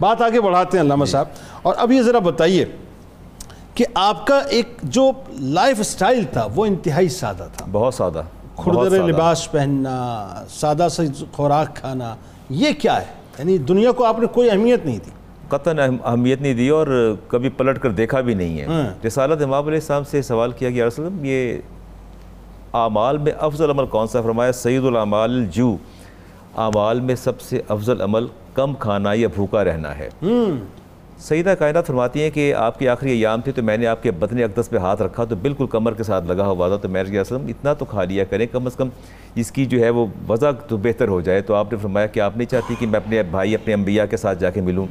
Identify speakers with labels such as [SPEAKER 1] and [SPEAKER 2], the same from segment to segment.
[SPEAKER 1] بات آگے بڑھاتے ہیں علامہ صاحب اور اب یہ ذرا بتائیے کہ آپ کا ایک جو لائف سٹائل تھا وہ انتہائی سادہ تھا
[SPEAKER 2] بہت سادہ
[SPEAKER 1] کھردر۔ لباس پہننا سادہ سے خوراک کھانا یہ کیا ہے یعنی دنیا کو آپ نے کوئی اہمیت نہیں دی
[SPEAKER 2] قطن اہم- اہمیت نہیں دی اور کبھی پلٹ کر دیکھا بھی نہیں ہے
[SPEAKER 1] ہاں۔
[SPEAKER 2] رسالت امام علیہ السلام سے سوال کیا کہ یا رسول اللہ یہ اعمال میں افضل عمل کون سا؟ فرمایا سید العمال الجو اعمال میں سب سے افضل عمل کم کھانا یا بھوکا رہنا ہے۔ سیدہ کائنات فرماتی ہیں کہ آپ کے آخری ایام تھے تو میں نے آپ کے بدن اقدس پہ ہاتھ رکھا تو بالکل کمر کے ساتھ لگا ہوا تھا تو میں نے وسلم اتنا تو کھا لیا کریں کم از کم اس کی جو ہے وہ وضع تو بہتر ہو جائے۔ تو آپ نے فرمایا کہ آپ نہیں چاہتی کہ میں اپنے بھائی اپنے انبیاء کے ساتھ جا کے ملوں۔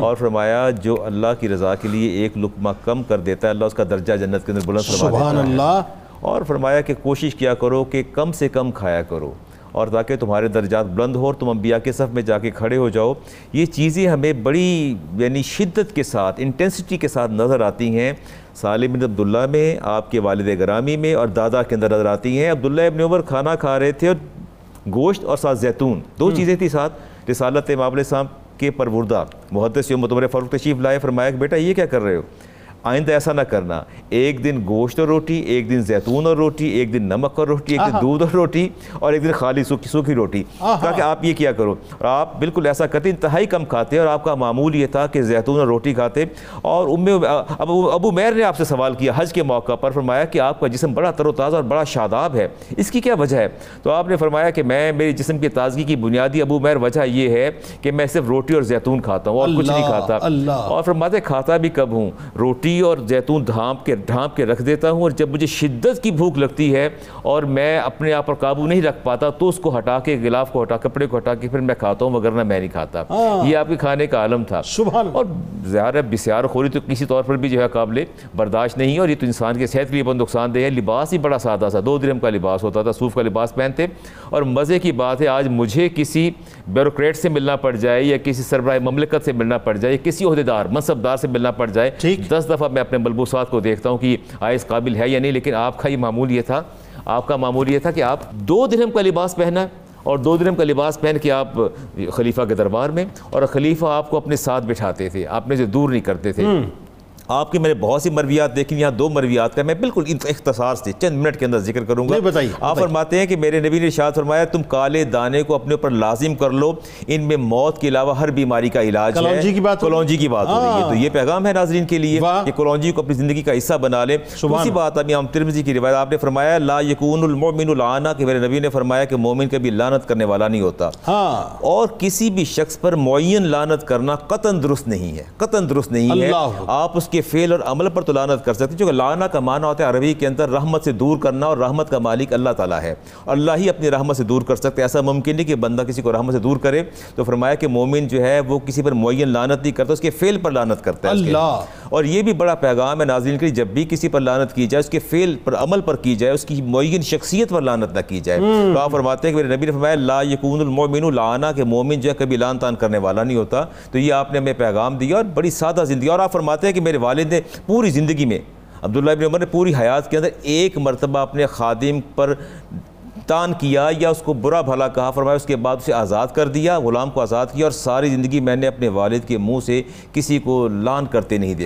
[SPEAKER 2] اور فرمایا جو اللہ کی رضا کے لیے ایک لقمہ کم کر دیتا ہے اللہ اس کا درجہ جنت کے اندر بلند فرما دیتا
[SPEAKER 1] سبحان
[SPEAKER 2] ہے
[SPEAKER 1] اللہ۔
[SPEAKER 2] اور فرمایا کہ کوشش کیا کرو کہ کم سے کم کھایا کرو۔ اور تاکہ تمہارے درجات بلند ہو اور تم انبیاء کے صف میں جا کے کھڑے ہو جاؤ۔ یہ چیزیں ہمیں بڑی یعنی شدت کے ساتھ انٹینسٹی کے ساتھ نظر آتی ہیں۔ سالم بن عبداللہ میں آپ کے والد گرامی میں اور دادا کے اندر نظر آتی ہیں۔ عبداللہ ابن عمر کھانا کھا رہے تھے اور گوشت اور ساتھ زیتون۔ دو چیزیں تھی ساتھ۔ رسالت امام علیہ السلام کے پروردہ۔ محدث یوم عمر فاروق تشریف لائے فرمایا کہ بیٹا یہ کیا کر رہے ہو؟ آئندہ ایسا نہ کرنا۔ ایک دن گوشت اور روٹی ایک دن زیتون اور روٹی ایک دن نمک اور روٹی ایک دن دودھ اور روٹی اور ایک دن خالی سوکھی سوکھی روٹی۔ کہا کہ آپ یہ کیا کرو۔ اور آپ بالکل ایسا کرتے انتہائی کم کھاتے اور آپ کا معمول یہ تھا کہ زیتون اور روٹی کھاتے۔ اور ام ابو ابو میر نے آپ سے سوال کیا حج کے موقع پر فرمایا کہ آپ کا جسم بڑا تر و تازہ اور بڑا شاداب ہے۔ اس کی کیا وجہ ہے؟ تو آپ نے فرمایا کہ میں میرے جسم کی تازگی کی بنیادی ابو میر وجہ یہ ہے کہ میں صرف روٹی اور زیتون کھاتا ہوں اور کچھ نہیں کھاتا۔ اور فرماتے کھاتا بھی کب ہوں؟ روٹی اور زیتون ڈھانپ کے ڈھانپ کے رکھ دیتا ہوں اور جب مجھے شدت کی بھوک لگتی ہے اور میں اپنے آپ پر قابو نہیں رکھ پاتا تو اس کو ہٹا کے غلاف کو ہٹا کپڑے کو ہٹا کے پھر میں کھاتا ہوں وگرنہ میں نہیں کھاتا۔ یہ آپ کے کھانے کا عالم تھا۔ اور زیادہ بسیار خوری تو کسی طور پر بھی جو ہے قابل برداشت نہیں ہے اور یہ تو انسان کے صحت کے لیے بہت نقصان دہ ہے۔ لباس ہی بڑا سادہ تھا دو درہم کا لباس ہوتا تھا صوف کا لباس پہنتے۔ اور مزے کی بات ہے آج مجھے کسی بیوروکریٹ سے ملنا پڑ جائے یا کسی سربراہ مملکت سے ملنا پڑ جائے یا کسی عہدیدار منصبدار سے ملنا پڑ جائے۔ دس دفعہ میں اپنے ملبوسات کو دیکھتا ہوں کہ آئس قابل ہے یا نہیں، لیکن آپ کا یہ معمول یہ تھا، آپ کا معمول یہ تھا کہ آپ دو درہم کا لباس پہنا ہے اور دو درہم کا لباس پہن کے آپ خلیفہ کے دربار میں اور خلیفہ آپ کو اپنے ساتھ بٹھاتے تھے، آپ نے سے دور نہیں کرتے تھے۔ آپ کی میں نے بہت سی مرویات دیکھی یہاں دو مرویات کا میں بالکل ان اختصار سے چند منٹ کے اندر ذکر کروں گا۔
[SPEAKER 1] بتائیے،
[SPEAKER 2] آپ۔ فرماتے ہیں کہ میرے نبی نے ارشاد فرمایا تم کالے دانے کو اپنے اوپر لازم کر لو ان میں موت کے علاوہ ہر بیماری کا علاج ہے۔
[SPEAKER 1] کلونجی کی بات؟
[SPEAKER 2] کلونجی کی بات ہو رہی ہے۔
[SPEAKER 1] ہاں۔
[SPEAKER 2] تو یہ پیغام ہے ناظرین کے لیے۔ کہ کلونجی کو اپنی زندگی کا حصہ بنا لیں۔ اسی بات ابھی ہم ترمزی کی روایت آپ نے فرمایا لا یکون المؤمن العانہ کہ میرے نبی نے فرمایا کہ مومن کبھی لعنت کرنے والا نہیں ہوتا۔
[SPEAKER 1] ہاں۔
[SPEAKER 2] اور کسی بھی شخص پر معین لانت کرنا قطن درست نہیں ہے۔ قطن درست نہیں ہے۔ آپ اس کے فعل اور عمل پر تو لانت کر سکتے چونکہ لانہ کا معنی ہوتا ہے عربی کے اندر رحمت سے دور کرنا اور رحمت کا مالک اللہ تعالیٰ ہے۔ اور اللہ ہی اپنی رحمت سے دور کر سکتے ایسا ممکن نہیں کہ بندہ کسی کو رحمت سے دور کرے تو فرمایا کہ مومن جو ہے وہ کسی پر معین لانت نہیں کرتا اس کے فعل پر لانت کرتا ہے۔ کے
[SPEAKER 1] اللہ۔
[SPEAKER 2] اور یہ بھی بڑا پیغام ہے ناظرین کے لیے جب بھی کسی پر لانت کی جائے اس کے فعل پر عمل پر کی جائے اس کی معین شخصیت پر لانت نہ کی جائے۔ تو آپ فرماتے ہیں کہ میرے نبی نے فرمایا لا یکون المؤمن لعانہ کہ مومن جو ہے کبھی لان تان کرنے والا نہیں ہوتا۔ تو یہ آپ نے ہمیں پیغام دیا اور بڑی سادہ زندگی اور آپ فرماتے ہیں کہ میرے والد نے پوری زندگی میں عبداللہ ابن عمر نے پوری حیات کے اندر ایک مرتبہ اپنے خادم پر تان کیا یا اس کو برا بھلا کہا، فرمایا اس کے بعد اسے آزاد کر دیا، غلام کو آزاد کیا اور ساری زندگی میں نے اپنے والد کے منہ سے کسی کو لان کرتے نہیں دیکھا۔